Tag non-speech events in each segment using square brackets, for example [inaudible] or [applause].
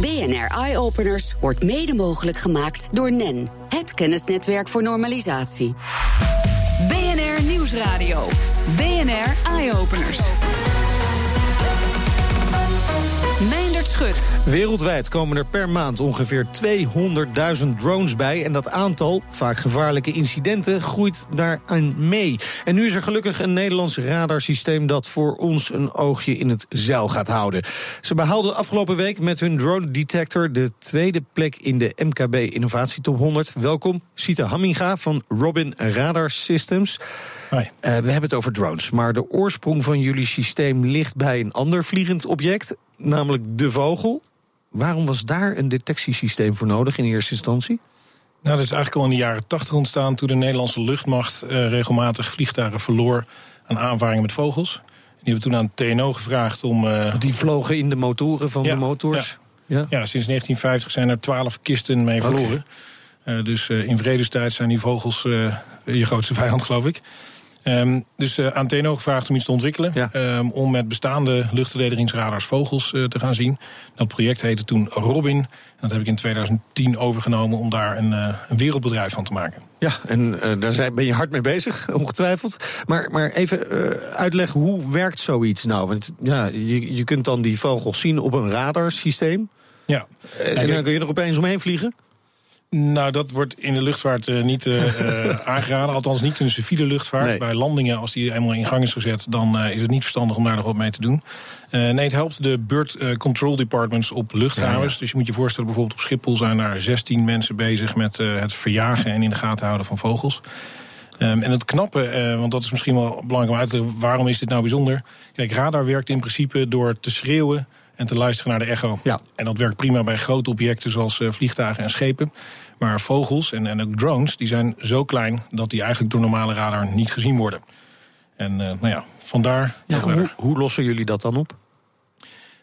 BNR Eye Openers wordt mede mogelijk gemaakt door NEN, het kennisnetwerk voor normalisatie. BNR Nieuwsradio. BNR Eye Openers. Wereldwijd komen er per maand ongeveer 200.000 drones bij. En dat aantal, vaak gevaarlijke incidenten, groeit daaraan mee. En nu is er gelukkig een Nederlands radarsysteem dat voor ons een oogje in het zeil gaat houden. Ze behaalden afgelopen week met hun drone detector de tweede plek in de MKB Innovatietop 100. Welkom, Sita Hamminga van Robin Radar Systems. Hoi. Uh, we hebben het over drones, maar de oorsprong van jullie systeem ligt bij een ander vliegend object, namelijk de vogel. Waarom was daar een detectiesysteem voor nodig in eerste instantie? Nou, dat is eigenlijk al in de jaren 80 ontstaan toen de Nederlandse luchtmacht uh, regelmatig vliegtuigen verloor aan aanvaringen met vogels. Die hebben toen aan TNO gevraagd om. Uh, die vlogen in de motoren van ja, de motors? Ja. ja. Ja. sinds 1950 zijn er twaalf kisten mee verloren. Okay. Uh, dus in vredestijd zijn die vogels je grootste vijand, geloof ik. Um, dus uh, aan TNO gevraagd om iets te ontwikkelen. Ja. Um, om met bestaande luchtverdedigingsradars vogels uh, te gaan zien. Dat project heette toen Robin. En dat heb ik in 2010 overgenomen om daar een, uh, een wereldbedrijf van te maken. Ja, en daar zijn, ben je hard mee bezig, [laughs] ongetwijfeld. Maar, maar even uitleggen, hoe werkt zoiets nou? Want ja, je, je kunt dan die vogels zien op een radarsysteem. Ja. en dan kun je er opeens omheen vliegen? Nou, dat wordt in de luchtvaart uh, niet uh, uh, [laughs] aangeraden. Althans niet in de civiele luchtvaart. Nee. Bij landingen, als die eenmaal in gang is gezet... dan is het niet verstandig om daar nog wat mee te doen. nee, het helpt de bird control departments op luchthavens. Ja, ja. Dus je moet je voorstellen, bijvoorbeeld op Schiphol... zijn daar 16 mensen bezig met het verjagen en in de gaten houden van vogels. Um, en het knappe, want dat is misschien wel belangrijk om uit te leggen... waarom is dit nou bijzonder? Kijk, radar werkt in principe door te schreeuwen en te luisteren naar de echo. Ja. En dat werkt prima bij grote objecten zoals uh, vliegtuigen en schepen. Maar vogels en, en ook drones die zijn zo klein dat die eigenlijk door normale radar niet gezien worden. En uh, nou ja, vandaar. Ja, dat hoe, hoe, lossen jullie dat dan op?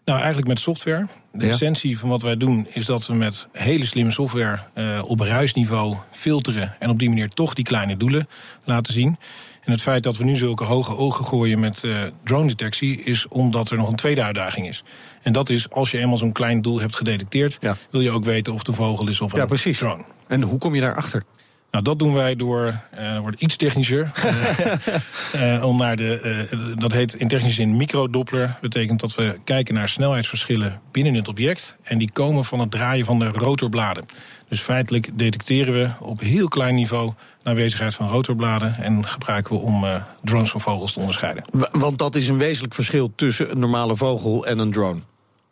Nou, eigenlijk met software. De Ja. essentie van wat wij doen is dat we met hele slimme software uh, op ruisniveau filteren en op die manier toch die kleine doelen laten zien. En het feit dat we nu zulke hoge ogen gooien met uh, drone detectie is omdat er nog een tweede uitdaging is. En dat is als je eenmaal zo'n klein doel hebt gedetecteerd, Ja. wil je ook weten of het een vogel is of een Ja, precies. drone. En hoe kom je daarachter? Nou, dat doen wij door, uh, dat wordt iets technischer, uh, [laughs] om naar de, uh, dat heet in technisch zin microdoppler. Betekent dat we kijken naar snelheidsverschillen binnen het object. En die komen van het draaien van de rotorbladen. Dus feitelijk detecteren we op heel klein niveau de aanwezigheid van rotorbladen. En gebruiken we om uh, drones van vogels te onderscheiden. Wa- Want dat is een wezenlijk verschil tussen een normale vogel en een drone.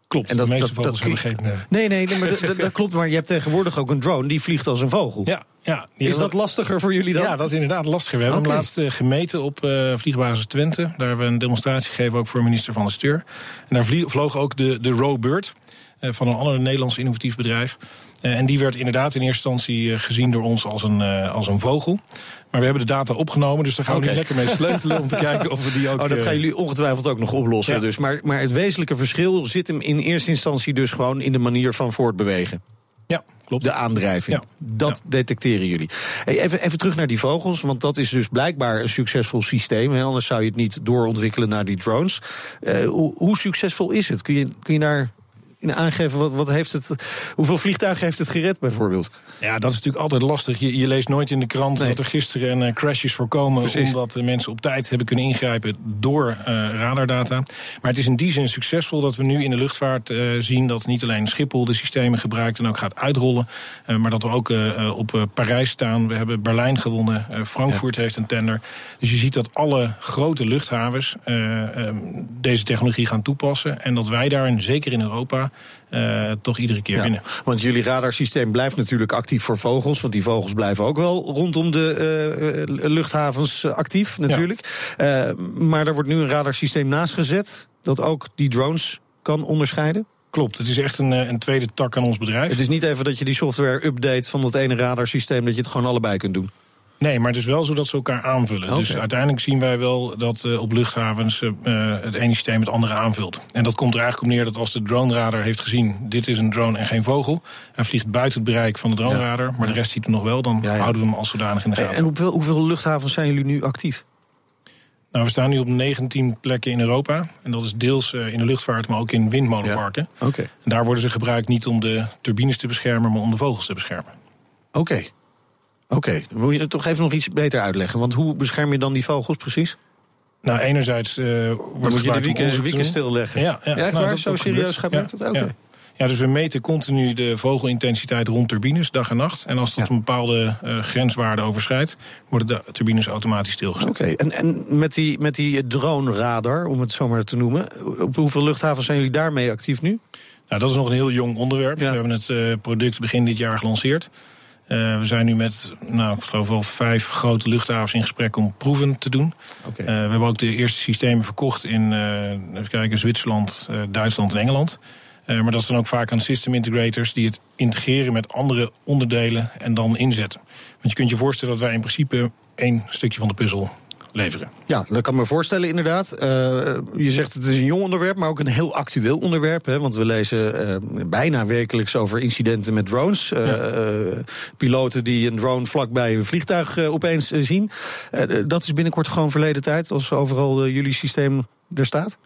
Klopt, En dat- de meeste dat- vogels dat hebben geen... Nee, nee, nee maar dat klopt. Maar je hebt tegenwoordig ook een drone die vliegt als een vogel. ja, ja, Is dat lastiger voor jullie dan? Ja, dat is inderdaad lastiger. We hebben hem laatst uh, gemeten op uh, vliegbasis Twente. Daar hebben we een demonstratie gegeven ook voor minister van de Steur. En daar vloog ook de, de Rowbird uh, van een ander Nederlands innovatief bedrijf. Uh, en die werd inderdaad in eerste instantie gezien door ons als een, als een vogel. Maar we hebben de data opgenomen, dus daar gaan we nu lekker mee sleutelen... om te [laughs] kijken of we die ook... Oh, dat gaan jullie ongetwijfeld ook nog oplossen. Ja. Dus. Maar, maar het wezenlijke verschil zit hem in eerste instantie dus gewoon in de manier van voortbewegen. Ja, klopt. De aandrijving. Ja. Dat detecteren jullie. Hey, even, even terug naar die vogels, want dat is dus blijkbaar een succesvol systeem. Hè? Anders zou je het niet doorontwikkelen naar die drones. Eh, hoe, hoe succesvol is het? Kun je, kun je daar in aangeven wat, wat heeft het, hoeveel vliegtuigen heeft het gered bijvoorbeeld? Ja, dat is natuurlijk altijd lastig. Je, je leest nooit in de krant Nee. dat er gisteren een, eh, crashes voorkomen... Precies. omdat de mensen op tijd hebben kunnen ingrijpen door eh, radardata. Maar het is in die zin succesvol dat we nu in de luchtvaart eh, zien... dat niet alleen Schiphol de systemen gebruikt en ook gaat uitrollen... maar dat we ook op Parijs staan. We hebben Berlijn gewonnen, Frankfurt heeft een tender. Dus je ziet dat alle grote luchthavens eh, eh, deze technologie gaan toepassen... en dat wij daar, en zeker in Europa, eh, toch iedere keer Ja, winnen. want jullie radarsysteem blijft natuurlijk actief voor vogels. Want die vogels blijven ook wel rondom de eh, eh, luchthavens actief natuurlijk. Maar er wordt nu een radarsysteem naast gezet... dat ook die drones kan onderscheiden. Klopt, het is echt een, een tweede tak aan ons bedrijf. Het is niet even dat je die software update van dat ene radarsysteem... dat je het gewoon allebei kunt doen. Nee, maar het is wel zo dat ze elkaar aanvullen. Dus uiteindelijk zien wij wel dat uh, op luchthavens uh, het ene systeem het andere aanvult. En dat komt er eigenlijk op neer dat als de drone-radar heeft gezien... dit is een drone en geen vogel... en vliegt buiten het bereik van de drone-radar... maar de rest ziet hem nog wel, dan houden we hem als zodanig in de gaten. En hoeveel, hoeveel luchthavens zijn jullie nu actief? Nou, we staan nu op 19 plekken in Europa. En dat is deels eh, in de luchtvaart, maar ook in windmolenparken. Ja. Oké. En daar worden ze gebruikt niet om de turbines te beschermen, maar om de vogels te beschermen. Oké. Oké, wil je het toch even nog iets beter uitleggen? Want hoe bescherm je dan die vogels precies? Nou, enerzijds uh, wordt moet je de wieken doen. stilleggen. Ja, ja. Ja, echt Nou, waar? dat- Zo dat serieus gaat met? Oké. ja. Ja, dus we meten continu de vogelintensiteit rond turbines, dag en nacht. En als dat een bepaalde eh, grenswaarde overschrijdt, worden de turbines automatisch stilgezet. Oké, en, en met die, met die drone-radar, om het zo maar te noemen... op hoeveel luchthavens zijn jullie daarmee actief nu? Nou, dat is nog een heel jong onderwerp. We hebben het eh, product begin dit jaar gelanceerd. Eh, we zijn nu met, nou, ik geloof wel vijf grote luchthavens in gesprek om proeven te doen. Eh, we hebben ook de eerste systemen verkocht in even kijken, Zwitserland, Duitsland en Engeland. Maar dat is dan ook vaak aan system integrators die het integreren met andere onderdelen en dan inzetten. Want je kunt je voorstellen dat wij in principe één stukje van de puzzel leveren. Ja, dat kan ik me voorstellen inderdaad. Eh, je zegt het is een jong onderwerp, maar ook een heel actueel onderwerp. Hè, want we lezen eh, bijna wekelijks over incidenten met drones. Eh, Ja. piloten die een drone vlakbij een vliegtuig opeens zien. Dat is binnenkort gewoon verleden tijd, als overal jullie systeem er staat.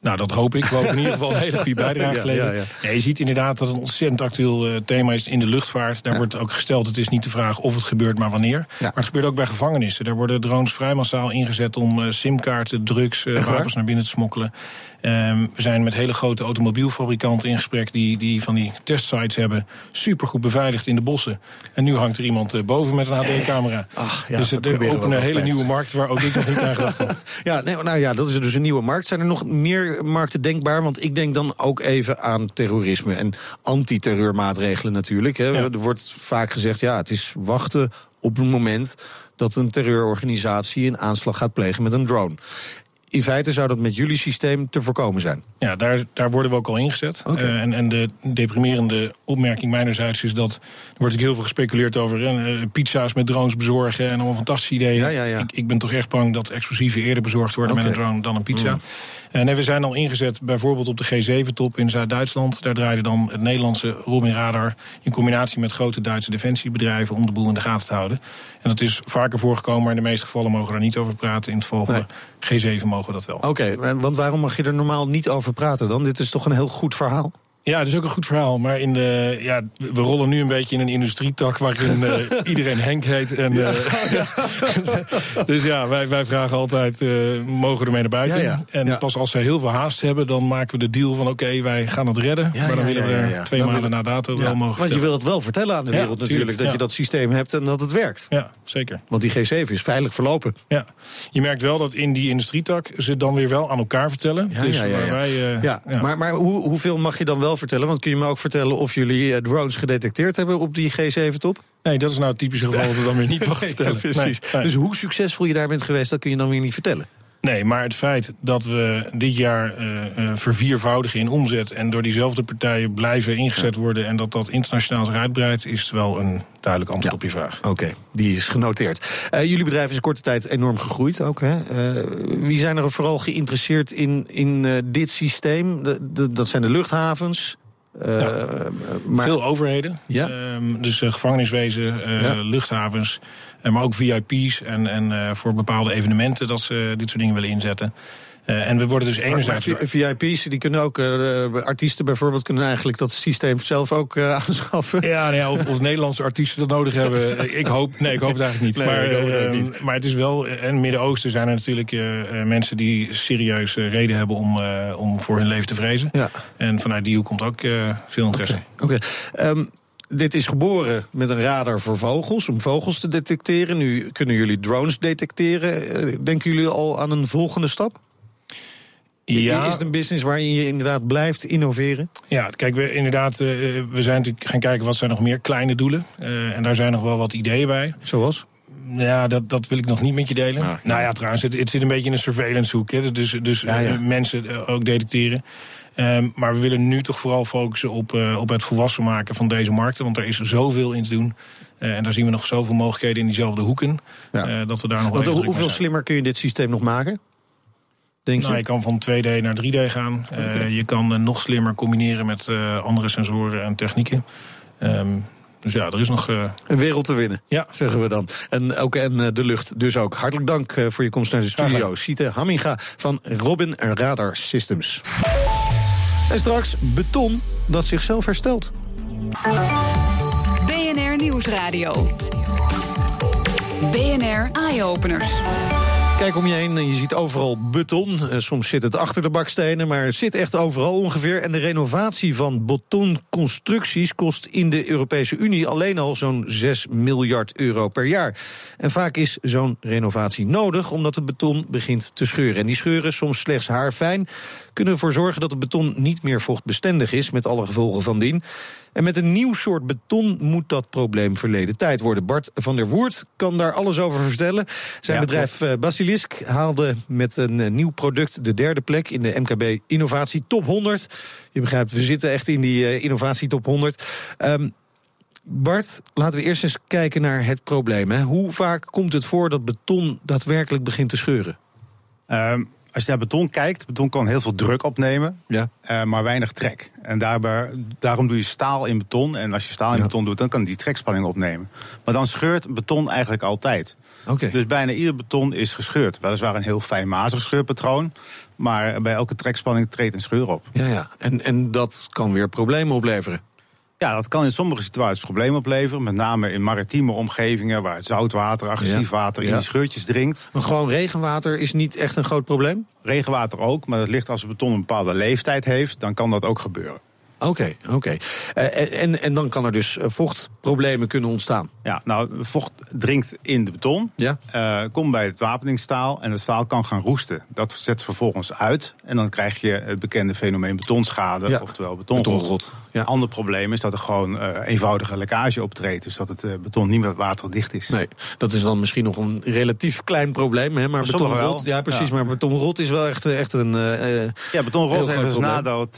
Nou, dat hoop ik. We hopen in ieder geval [laughs] een hele goede bijdrage Ja, te leveren. ja, Ja, je ziet inderdaad dat het een ontzettend actueel eh, thema is in de luchtvaart. Daar wordt ook gesteld, het is niet de vraag of het gebeurt, maar wanneer. Maar het gebeurt ook bij gevangenissen. Daar worden drones vrij massaal ingezet om eh, simkaarten, drugs, waar? wapens naar binnen te smokkelen. Ehm, we zijn met hele grote automobielfabrikanten in gesprek die, die van die testsites hebben. Supergoed beveiligd in de bossen. En nu hangt er iemand eh, boven met een HD-camera. Ja, dus er we openen wel hele nieuwe markten waar ook ik nog niet aan gedacht had. [laughs] Ja, nee, nou ja, dat is dus een nieuwe markt. Zijn er nog meer markten denkbaar? Want ik denk dan ook even aan terrorisme en antiterreurmaatregelen natuurlijk. Hè. Ja. Er wordt vaak gezegd, ja, het is wachten op het moment dat een terreurorganisatie een aanslag gaat plegen met een drone. In feite zou dat met jullie systeem te voorkomen zijn. Ja, daar, daar worden we ook al ingezet. Eh, en, en de deprimerende opmerking mijnerzijds is dat... er wordt ook heel veel gespeculeerd over eh, pizza's met drones bezorgen... en allemaal fantastische ideeën. Ja, ja, ja. Ik, ik ben toch echt bang dat explosieven eerder bezorgd worden. Mm. met een drone dan een pizza. Eh, nee, we zijn al ingezet bijvoorbeeld op de G7-top in Zuid-Duitsland. Daar draaide dan het Nederlandse Robin Radar... in combinatie met grote Duitse defensiebedrijven... om de boel in de gaten te houden. En dat is vaker voorgekomen, maar in de meeste gevallen mogen we daar niet over praten. In het geval van de G7 mogen we dat wel. Oké, en want waarom mag je er normaal niet over praten dan? Dit is toch een heel goed verhaal? Ja, dat is ook een goed verhaal. Maar in de, ja, we rollen nu een beetje in een industrietak waarin eh, [laughs] iedereen Henk heet. En, eh, [laughs] dus ja, wij, wij vragen altijd, eh, mogen we ermee naar buiten? Ja, ja. En pas als zij heel veel haast hebben, dan maken we de deal van... oké, wij gaan het redden. Maar dan willen we twee Dan maanden na dato wel mogen want je wil het wel vertellen aan de wereld natuurlijk, tuurlijk, dat je dat systeem hebt en dat het werkt. Ja, zeker. Want die G7 is veilig verlopen. Ja. Je merkt wel dat in die industrietak ze dan weer wel aan elkaar vertellen. Ja, dus wij, ja. maar, maar hoe, hoeveel mag je dan wel vertellen? Want kun je me ook vertellen of jullie eh, drones gedetecteerd hebben op die G7-top? Nee, dat is nou het typische geval dat we dan weer niet [laughs] mag vertellen. precies. Nee, nee. Dus hoe succesvol je daar bent geweest, dat kun je dan weer niet vertellen. Nee, maar het feit dat we dit jaar eh, verviervoudigen in omzet... en door diezelfde partijen blijven ingezet worden... en dat dat internationaal zich uitbreidt... is wel een duidelijk antwoord op je vraag. Oké, die is genoteerd. Eh, jullie bedrijf is in korte tijd enorm gegroeid ook. Hè? Wie zijn er vooral geïnteresseerd in, in dit systeem? De, de- dat zijn de luchthavens. Ja. maar, Veel overheden, Ja. Ehm, dus gevangeniswezen, Ja. luchthavens... eh, maar ook VIP's en, en eh, voor bepaalde evenementen... dat ze dit soort dingen willen inzetten. Eh, en we worden dus maar- maar enerzijds... VIP's, die kunnen ook, artiesten bijvoorbeeld, kunnen eigenlijk dat systeem zelf ook [laughs] aanschaffen. Ja, nou ja, of, of Nederlandse artiesten dat nodig hebben. [laughs] Ik hoop, nee, ik hoop het eigenlijk niet. Nee, maar, het eh, niet. maar het is wel, het Midden-Oosten zijn er natuurlijk mensen die serieus reden hebben om, om voor hun leven te vrezen. Ja. En vanuit die hoek komt ook veel interesse. Oké. Ehm, dit is geboren met een radar voor vogels, om vogels te detecteren. Nu kunnen jullie drones detecteren. Eh, denken jullie al aan een volgende stap? Ja, Is het een business waarin je inderdaad blijft innoveren? ja, kijk, we, inderdaad, eh, we zijn natuurlijk gaan kijken wat zijn nog meer kleine doelen. Eh, en daar zijn nog wel wat ideeën bij. Zoals? Ja, dat, dat wil ik nog niet met je delen. Ah, ja. Nou ja, trouwens, het, het zit een beetje in een surveillance hoek. Hè, dus dus Ja, ja. eh, mensen eh, ook detecteren. Ehm, maar we willen nu toch vooral focussen op, eh, op het volwassen maken van deze markten. Want er is zoveel in te doen. Eh, en daar zien we nog zoveel mogelijkheden in diezelfde hoeken. Ja. eh, dat we daar nog Want hoeveel slimmer kun je dit systeem nog maken? Denk Nou, je? je kan van 2D naar 3D gaan. Eh, je kan nog slimmer combineren met eh, andere sensoren en technieken. Ehm, Dus ja, er is nog... een wereld te winnen, ja. zeggen we dan. En ook en de lucht dus ook. Hartelijk dank voor je komst naar de studio. Siete Hamminga van Robin Radar Systems. En straks beton dat zichzelf herstelt. BNR Nieuwsradio. BNR Eye Openers. Kijk om je heen en je ziet overal beton. Eh, soms zit het achter de bakstenen, maar het zit echt overal ongeveer. En de renovatie van betonconstructies kost in de Europese Unie alleen al zo'n 6 miljard euro per jaar. En vaak is zo'n renovatie nodig omdat het beton begint te scheuren. En die scheuren, soms slechts haarfijn, kunnen ervoor zorgen dat het beton niet meer vochtbestendig is, met alle gevolgen van dien. En met een nieuw soort beton moet dat probleem verleden tijd worden. Bart van der Woert kan daar alles over vertellen. Zijn bedrijf uh, Basilisk haalde met een eh, nieuw product de derde plek in de MKB Innovatie Top 100. Je begrijpt, we zitten echt in die uh, Innovatie Top 100. Um, Bart, laten we eerst eens kijken naar het probleem. Hè. Hoe vaak komt het voor dat beton daadwerkelijk begint te scheuren? Um als je naar beton kijkt, beton kan heel veel druk opnemen, ja. uh, maar weinig trek. En daarbij, daarom doe je staal in beton. En als je staal in ja. beton doet, dan kan die trekspanning opnemen. Maar dan scheurt beton eigenlijk altijd. Okay. Dus bijna ieder beton is gescheurd. Weliswaar een heel fijnmazig scheurpatroon. Maar bij elke trekspanning treedt een scheur op. Ja, ja. En, en dat kan weer problemen opleveren. Ja, dat kan in sommige situaties problemen opleveren. Met name in maritieme omgevingen waar het zoutwater, agressief water in die scheurtjes dringt. Maar gewoon regenwater is niet echt een groot probleem? Regenwater ook, maar dat ligt als het beton een bepaalde leeftijd heeft, dan kan dat ook gebeuren. Oké, okay, oké. Okay. Uh, en, en dan kan er dus vochtproblemen kunnen ontstaan. Ja, nou, vocht dringt in de beton. Ja. Uh, komt bij het wapeningsstaal en het staal kan gaan roesten. Dat zet vervolgens uit. En dan krijg je het bekende fenomeen betonschade, ja. oftewel betonrot. betonrot. Ja. Een ander probleem is dat er gewoon uh, eenvoudige lekkage optreedt. Dus dat het uh, beton niet meer waterdicht is. Nee, dat is dan misschien nog een relatief klein probleem. Hè? Maar betonrot, wel. ja precies, maar betonrot is wel echt, echt een... Ja, betonrot heeft als probleem. nadeel.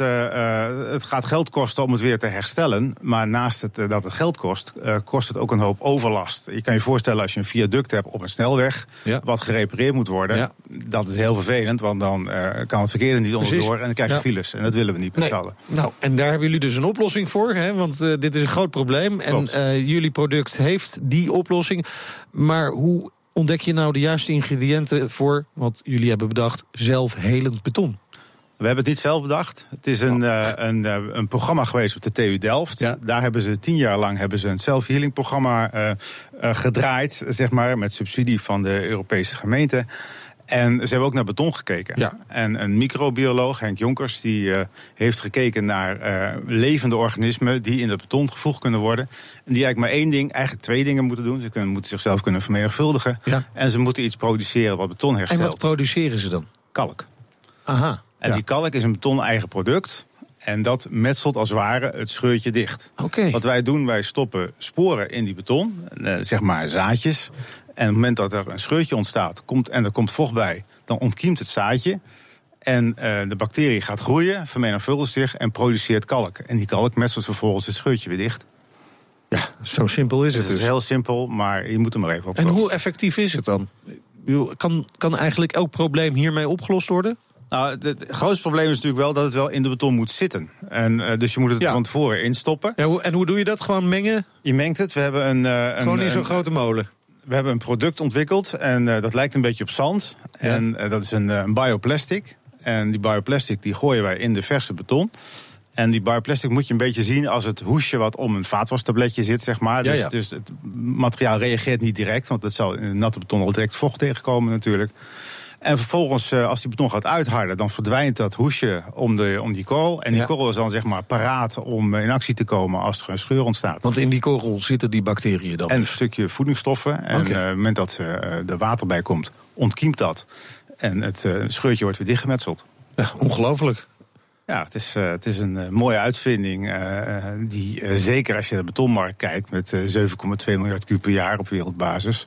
Het, gaat geld kosten om het weer te herstellen. Maar naast het, dat het geld kost, kost het ook een hoop overlast. Je kan je voorstellen als je een viaduct hebt op een snelweg... Ja. wat gerepareerd moet worden. Ja. Dat is heel vervelend, want dan kan het verkeer er niet Precies. onderdoor... en dan krijg je Ja. files. En dat willen we niet met Nee. Nou, en daar hebben jullie dus een oplossing voor, hè? want uh, dit is een groot probleem. En uh, jullie product heeft die oplossing. Maar hoe ontdek je nou de juiste ingrediënten voor wat jullie hebben bedacht, zelfhelend beton? We hebben het niet zelf bedacht. Het is een, uh, een, uh, een programma geweest op de TU Delft. Oh. Ja. Daar hebben ze tien jaar lang hebben ze een self-healing programma uh, gedraaid, zeg maar, met subsidie van de Europese gemeente. En ze hebben ook naar beton gekeken. Ja. En een microbioloog, Henk Jonkers, die uh, heeft gekeken naar uh, levende organismen die in het beton gevoegd kunnen worden. En die eigenlijk maar één ding, eigenlijk twee dingen moeten doen. Ze kunnen, moeten zichzelf kunnen vermenigvuldigen. Ja. En ze moeten iets produceren wat beton herstelt. En wat produceren ze dan? Kalk. Aha. En ja. die kalk is een beton-eigen product. En dat metselt als het ware het scheurtje dicht. Oké. Wat wij doen, wij stoppen sporen in die beton, eh, zeg maar zaadjes. En op het moment dat er een scheurtje ontstaat komt, en er komt vocht bij, dan ontkiemt het zaadje. En uh, de bacterie gaat groeien, vermenigvuldigt zich en produceert kalk. En die kalk metselt vervolgens het scheurtje weer dicht. Ja, zo simpel is het Het is dus. heel simpel, maar je moet er maar even op En hoe effectief is het dan? Kan, kan eigenlijk elk probleem hiermee opgelost worden? Nou, het, grootste probleem is natuurlijk wel dat het wel in de beton moet zitten. En, uh, dus je moet het Ja. van tevoren instoppen. Ja, en hoe doe je dat? Gewoon mengen? Je mengt het. We hebben een, uh, Gewoon een, in zo'n grote molen? We hebben een product ontwikkeld en uh, dat lijkt een beetje op zand. Ja. En dat is een, een bioplastic. En die bioplastic die gooien wij in de verse beton. En die bioplastic moet je een beetje zien als het hoesje wat om een vaatwastabletje zit, zeg maar. Dus, dus het materiaal reageert niet direct, want het zal in natte beton al direct vocht tegenkomen natuurlijk. En vervolgens, uh, als die beton gaat uitharden, dan verdwijnt dat hoesje om, de, om die korrel. En die Ja. korrel is dan zeg maar paraat om in actie te komen als er een scheur ontstaat. Want in die korrel zitten die bacteriën dan. En een stukje voedingsstoffen. En eh, op het moment dat er water bij komt, ontkiemt dat. En het scheurtje wordt weer dichtgemetseld. Ja, ongelooflijk. Ja, het is, het is een mooie uitvinding. Uh, die uh, zeker als je naar de betonmarkt kijkt, met uh, 7,2 miljard kuub per jaar op wereldbasis.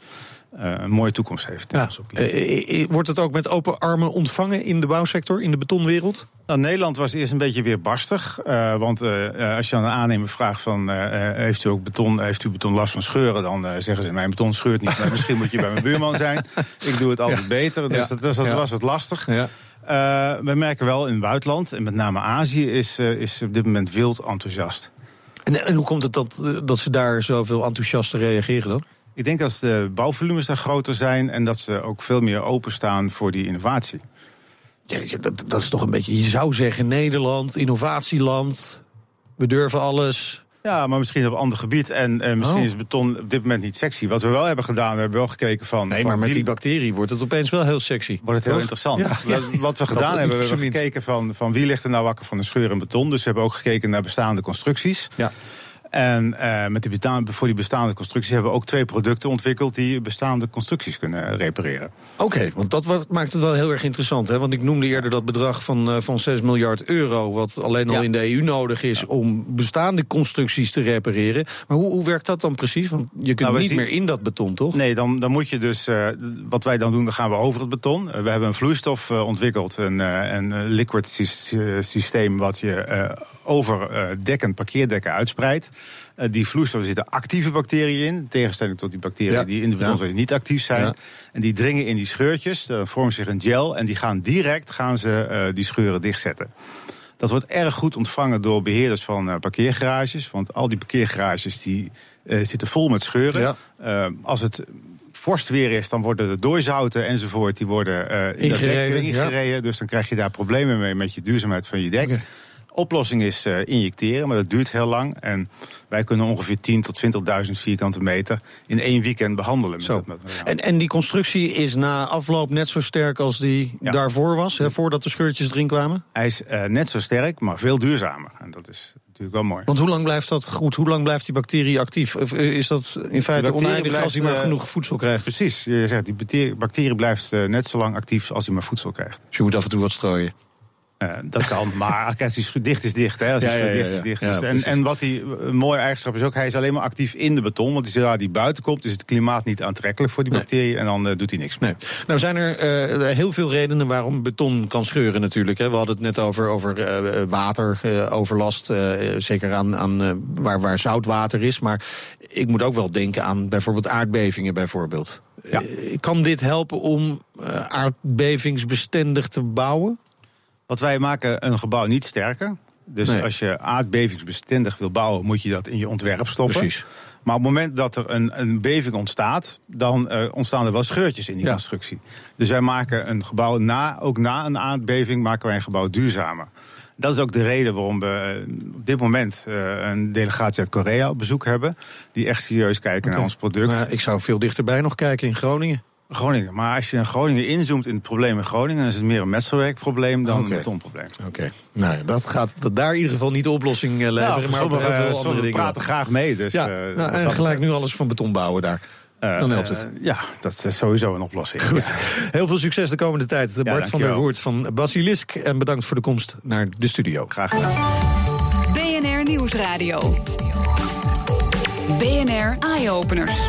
Uh, een mooie toekomst heeft. Ja. Eh, eh, wordt het ook met open armen ontvangen in de bouwsector, in de betonwereld? Nou, Nederland was eerst een beetje weer barstig. Uh, want uh, als je aan een aannemer vraagt van uh, heeft u ook beton, heeft u beton last van scheuren, dan zeggen ze mijn beton scheurt niet. Maar misschien moet je bij mijn buurman zijn. [laughs] Ik doe het altijd Ja. beter. Dus Ja. dat, dus dat Ja. was wat lastig. Ja. We merken wel in het buitenland, en met name Azië, is, is op dit moment wild enthousiast. En, en hoe komt het dat, dat ze daar zoveel enthousiaster reageren dan? Ik denk dat de bouwvolumes daar groter zijn en dat ze ook veel meer openstaan voor die innovatie. Ja, dat, dat is toch een beetje, je zou zeggen, Nederland, innovatieland. We durven alles. Ja, maar misschien op een ander gebied. En, en misschien Oh. is beton op dit moment niet sexy. Wat we wel hebben gedaan, we hebben wel gekeken van. Nee, van maar met die bacterie wordt het opeens wel heel sexy. Wordt het heel Toch? interessant. Ja, ja. Wat- Wat we gedaan hebben, we hebben gekeken van, van wie ligt er nou wakker van een scheur in beton. Dus we hebben ook gekeken naar bestaande constructies. Ja. En eh, met die voor die bestaande constructies hebben we ook twee producten ontwikkeld die bestaande constructies kunnen repareren. Oké, want dat maakt het wel heel erg interessant. Hè? Want ik noemde eerder dat bedrag van, eh, van 6 miljard euro... wat alleen al Ja. in de EU nodig is om bestaande constructies te repareren. Maar hoe, hoe werkt dat dan precies? Want je kunt Nou, niet zien- meer in dat beton, toch? Nee, dan, dan moet je dus. eh, wat wij dan doen, dan gaan we over het beton. Eh, we hebben een vloeistof eh, ontwikkeld, een, eh, een eh, liquid sy- sy- systeem. wat je eh, over eh, dekken, parkeerdekken uitspreidt. Eh, die vloeistof er zitten actieve bacteriën in. In tegenstelling tot die bacteriën Ja. die in de Ja. beton niet actief zijn. Ja. En die dringen in die scheurtjes. Dan vormt zich een gel. En die gaan direct gaan ze, eh, die scheuren dichtzetten. Dat wordt erg goed ontvangen door beheerders van eh, parkeergarages. Want al die parkeergarages die, zitten vol met scheuren. Als het vorst weer is, dan worden de dooizouten enzovoort... die worden Ingereden, ingereden. Dus dan krijg je daar problemen mee met je duurzaamheid van je dek. Oplossing is eh, injecteren, maar dat duurt heel lang. En wij kunnen ongeveer 10.000 tot 20.000 vierkante meter... in één weekend behandelen. Met Zo. En, en die constructie is na afloop net zo sterk als die Ja. daarvoor was, hè, voordat de scheurtjes erin kwamen? Hij is eh, net zo sterk, maar veel duurzamer. En dat is natuurlijk wel mooi. Want hoe lang blijft dat goed? Hoe lang blijft die bacterie actief? Of eh, is dat in feite oneindig als blijft, hij maar genoeg voedsel krijgt? Precies, je zegt, die bacterie, blijft net zo lang actief als hij maar voedsel krijgt. Dus je moet af en toe wat strooien. Eh, dat kan, [laughs] maar kijk, die schuur dicht is dicht. Hè, als die Ja, ja, schuur ja, dicht is dicht. En, wat die een mooie eigenschap is ook, hij is alleen maar actief in de beton. Want zodra die buiten komt, is het klimaat niet aantrekkelijk voor die Nee. bacterie. En dan eh, doet hij niks meer. Nee. Nou zijn er eh, heel veel redenen waarom beton kan scheuren natuurlijk. Hè. We hadden het net over, over eh, wateroverlast. zeker aan, aan eh, waar, waar zout water is. Maar ik moet ook wel denken aan bijvoorbeeld aardbevingen bijvoorbeeld. Eh, kan dit helpen om eh, aardbevingsbestendig te bouwen? Wat wij maken een gebouw niet sterker. Dus Nee. als je aardbevingsbestendig wil bouwen, moet je dat in je ontwerp stoppen. Precies. Maar op het moment dat er een, een beving ontstaat, dan eh, ontstaan er wel scheurtjes in die Ja. constructie. Dus wij maken een gebouw na, ook na een aardbeving, maken wij een gebouw duurzamer. Dat is ook de reden waarom we eh, op dit moment eh, een delegatie uit Korea op bezoek hebben. Die echt serieus kijken naar ons product. Maar ik zou veel dichterbij nog kijken in Groningen. Groningen. Maar als je in Groningen inzoomt in het probleem in Groningen, dan is het meer een metselwerkprobleem dan een betonprobleem. Oké. Nou, ja, dat gaat dat daar in ieder geval niet de oplossing eh, leveren. Nou, maar heel veel eh, andere dingen. praten graag mee. Dus, ja, eh, nou, en dat gelijk nu alles van beton bouwen daar. Eh, Dan helpt het. ja, dat is sowieso een oplossing. Goed. Ja. Heel veel succes de komende tijd. Bart van der. Woert van Basilisk. En bedankt voor de komst naar de studio. Graag gedaan. BNR Nieuwsradio. BNR Eye Openers.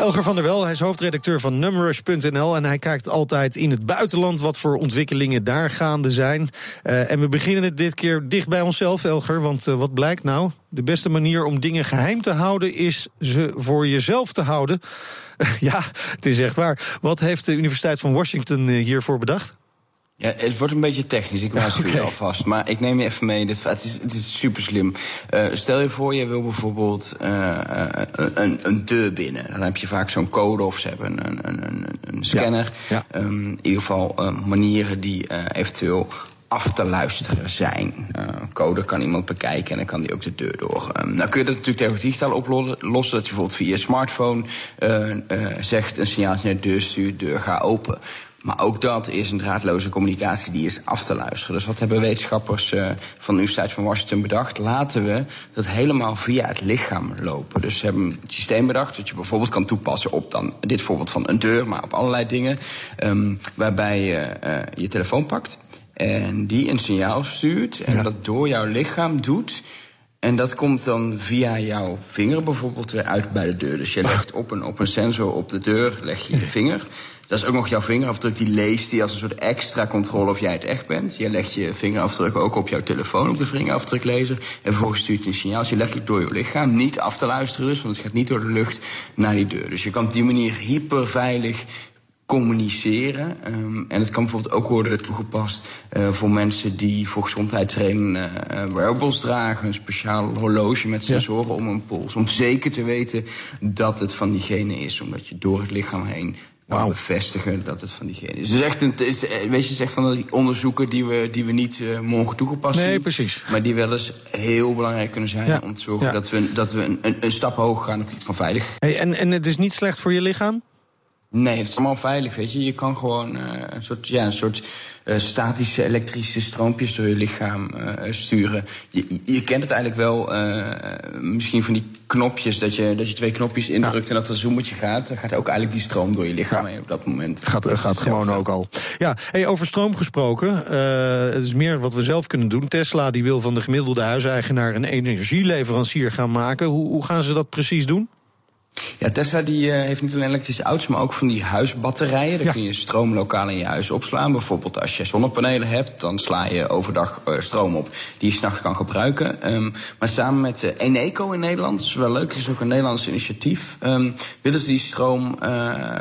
Elger van der Wel, hij is hoofdredacteur van Numrush.nl. En hij kijkt altijd in het buitenland wat voor ontwikkelingen daar gaande zijn. Eh, en we beginnen het dit keer dicht bij onszelf, Elger. Want eh, wat blijkt nou? De beste manier om dingen geheim te houden is ze voor jezelf te houden. [laughs] ja, het is echt waar. Wat heeft de Universiteit van Washington eh, hiervoor bedacht? Ja, het wordt een beetje technisch, ik waarschuw je alvast. Maar ik neem je even mee, dit, het, is, het is super slim. Eh, stel je voor, je wil bijvoorbeeld eh, eh, een, een deur binnen. Dan heb je vaak zo'n code of ze hebben een, een, een, een scanner. ja. Ehm, in ieder geval manieren die eventueel af te luisteren zijn. Eh, code kan iemand bekijken en dan kan die ook de deur door. Ehm, nou kun je dat natuurlijk tegen digitaal oplossen. Dat je bijvoorbeeld via je smartphone zegt een signaaltje naar de deur stuurt, deur ga open. Maar ook dat is een draadloze communicatie die is af te luisteren. Dus wat hebben wetenschappers uh, van de Universiteit van Washington bedacht? Laten we dat helemaal via het lichaam lopen. Dus ze hebben een systeem bedacht dat je bijvoorbeeld kan toepassen op dan dit voorbeeld van een deur, maar op allerlei dingen. Um, waarbij je uh, je telefoon pakt en die een signaal stuurt en ja. dat door jouw lichaam doet. En dat komt dan via jouw vinger bijvoorbeeld weer uit bij de deur. Dus je legt op een, op een sensor op de deur, leg je je vinger. Dat is ook nog jouw vingerafdruk, die leest die als een soort extra controle of jij het echt bent. Je legt je vingerafdruk ook op jouw telefoon, op de vingerafdruklezer. En vervolgens stuurt je een signaaltje letterlijk door je lichaam. Niet af te luisteren dus, want het gaat niet door de lucht naar die deur. Dus je kan op die manier hyperveilig communiceren. Um, en het kan bijvoorbeeld ook worden toegepast uh, voor mensen die voor gezondheidsredenen uh, wearables dragen. Een speciaal horloge met sensoren ja. om een pols. Om zeker te weten dat het van diegene is. Omdat je door het lichaam heen kan bevestigen dat het van diegene is. Dus echt een, is, weet je, het is echt van die onderzoeken die we, die we niet uh, mogen toegepast nee, zien. precies. Maar die wel eens heel belangrijk kunnen zijn ja. om te zorgen ja. dat we, dat we een, een, een stap hoger gaan op het van veilig. Hey, en, en het is niet slecht voor je lichaam? Nee, het is allemaal veilig, weet je. Je kan gewoon uh, een soort, ja, een soort uh, statische elektrische stroompjes door je lichaam uh, sturen. Je, je kent het eigenlijk wel, misschien van die knopjes, dat je, dat je twee knopjes indrukt ja. en dat er een zoometje gaat. Dan gaat ook eigenlijk die stroom door je lichaam ja. heen op dat moment. Gaat, dat gaat gewoon ook al. Ja, hey, over stroom gesproken. het is meer wat we zelf kunnen doen. Tesla die wil van de gemiddelde huiseigenaar een energieleverancier gaan maken. Hoe, hoe gaan ze dat precies doen? Ja, Tesla die, uh, heeft niet alleen elektrische auto's, maar ook van die huisbatterijen. Daar ja. kun je stroom lokaal in je huis opslaan. Bijvoorbeeld als je zonnepanelen hebt, dan sla je overdag uh, stroom op die je s'nachts kan gebruiken. Um, maar samen met uh, Eneco in Nederland, dat is wel leuk, is ook een Nederlands initiatief, um, willen ze die stroom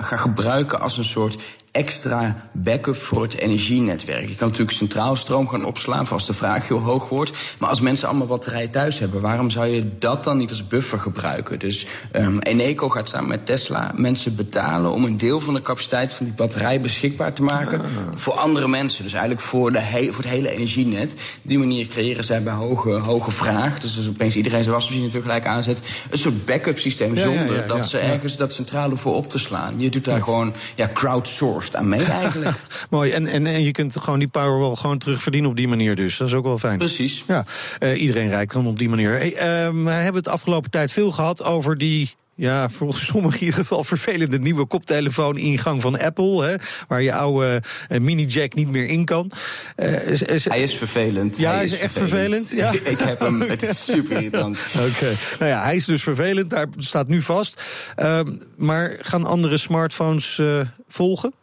gaan gebruiken als een soort extra backup voor het energienetwerk. Je kan natuurlijk centraal stroom gaan opslaan voor als de vraag heel hoog wordt. Maar als mensen allemaal batterijen thuis hebben, waarom zou je dat dan niet als buffer gebruiken? Dus um, Eneco gaat samen met Tesla mensen betalen om een deel van de capaciteit van die batterij beschikbaar te maken voor andere mensen. Dus eigenlijk voor, de he voor het hele energienet. Op die manier creëren zij bij hoge, hoge vraag. Dus als opeens iedereen zijn wasmachine tegelijk aanzet. Een soort backup systeem ja, zonder ja, ja, dat ze ergens dat centrale voor op te slaan. Je doet daar gewoon ja, crowdsourced aan mee eigenlijk. [laughs] Mooi, en, en, en je kunt gewoon die Powerwall gewoon terugverdienen op die manier dus. Dat is ook wel fijn. Precies. Ja, eh, iedereen rijdt dan op die manier. Hey, ehm, we hebben het afgelopen tijd veel gehad over die... Ja, volgens sommigen in ieder geval vervelende nieuwe koptelefoon-ingang van Apple. Hè, waar je oude eh, mini-jack niet meer in kan. Eh, is- is- Hij is vervelend. Ja, hij is echt vervelend, ja. ik heb hem, het is super irritant. [laughs] Oké, nou ja, hij is dus vervelend, daar staat nu vast. Ehm, maar gaan andere smartphones volgen?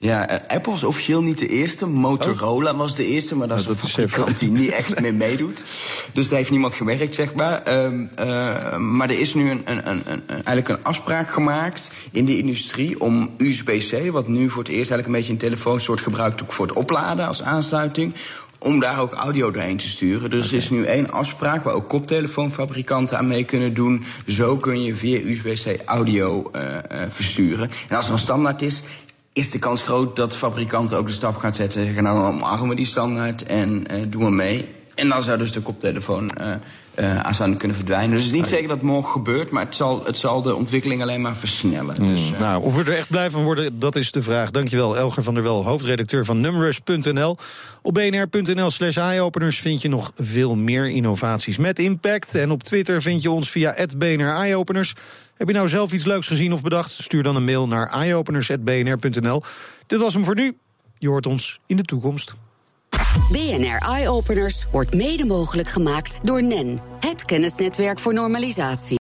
Ja, eh, Apple was officieel niet de eerste. Motorola was de eerste, maar dat is Oh, een dat is fabrikant die niet echt meer meedoet. Dus daar heeft niemand gewerkt, zeg maar. Ehm, eh, maar er is nu een, een, een, een, eigenlijk een afspraak gemaakt in de industrie om USB-C, wat nu voor het eerst eigenlijk een beetje in telefoons wordt gebruikt ook voor het opladen als aansluiting. Om daar ook audio doorheen te sturen. Dus er is nu één afspraak waar ook koptelefoonfabrikanten aan mee kunnen doen. Zo kun je via USB-C audio eh, versturen. En als er een standaard is, is de kans groot dat fabrikanten ook de stap gaan zetten. Zeggen, nou, dan omarmen we die standaard en eh doen we mee. En dan zou dus de koptelefoon eh eh aanstaan kunnen verdwijnen. Dus het is niet zeker dat het morgen gebeurt, maar het zal, het zal de ontwikkeling alleen maar versnellen. Dus, eh, Nou, of we er echt blij van worden, dat is de vraag. Dankjewel, Elger van der Wel, hoofdredacteur van Numrush.nl. Op bnr.nl slash eyeopeners vind je nog veel meer innovaties met impact. En op Twitter vind je ons via BNR Eyeopeners. Heb je nou zelf iets leuks gezien of bedacht? Stuur dan een mail naar eyeopeners.bnr.nl. Dit was hem voor nu. Je hoort ons in de toekomst. BNR Eye Openers wordt mede mogelijk gemaakt door NEN, het kennisnetwerk voor normalisatie.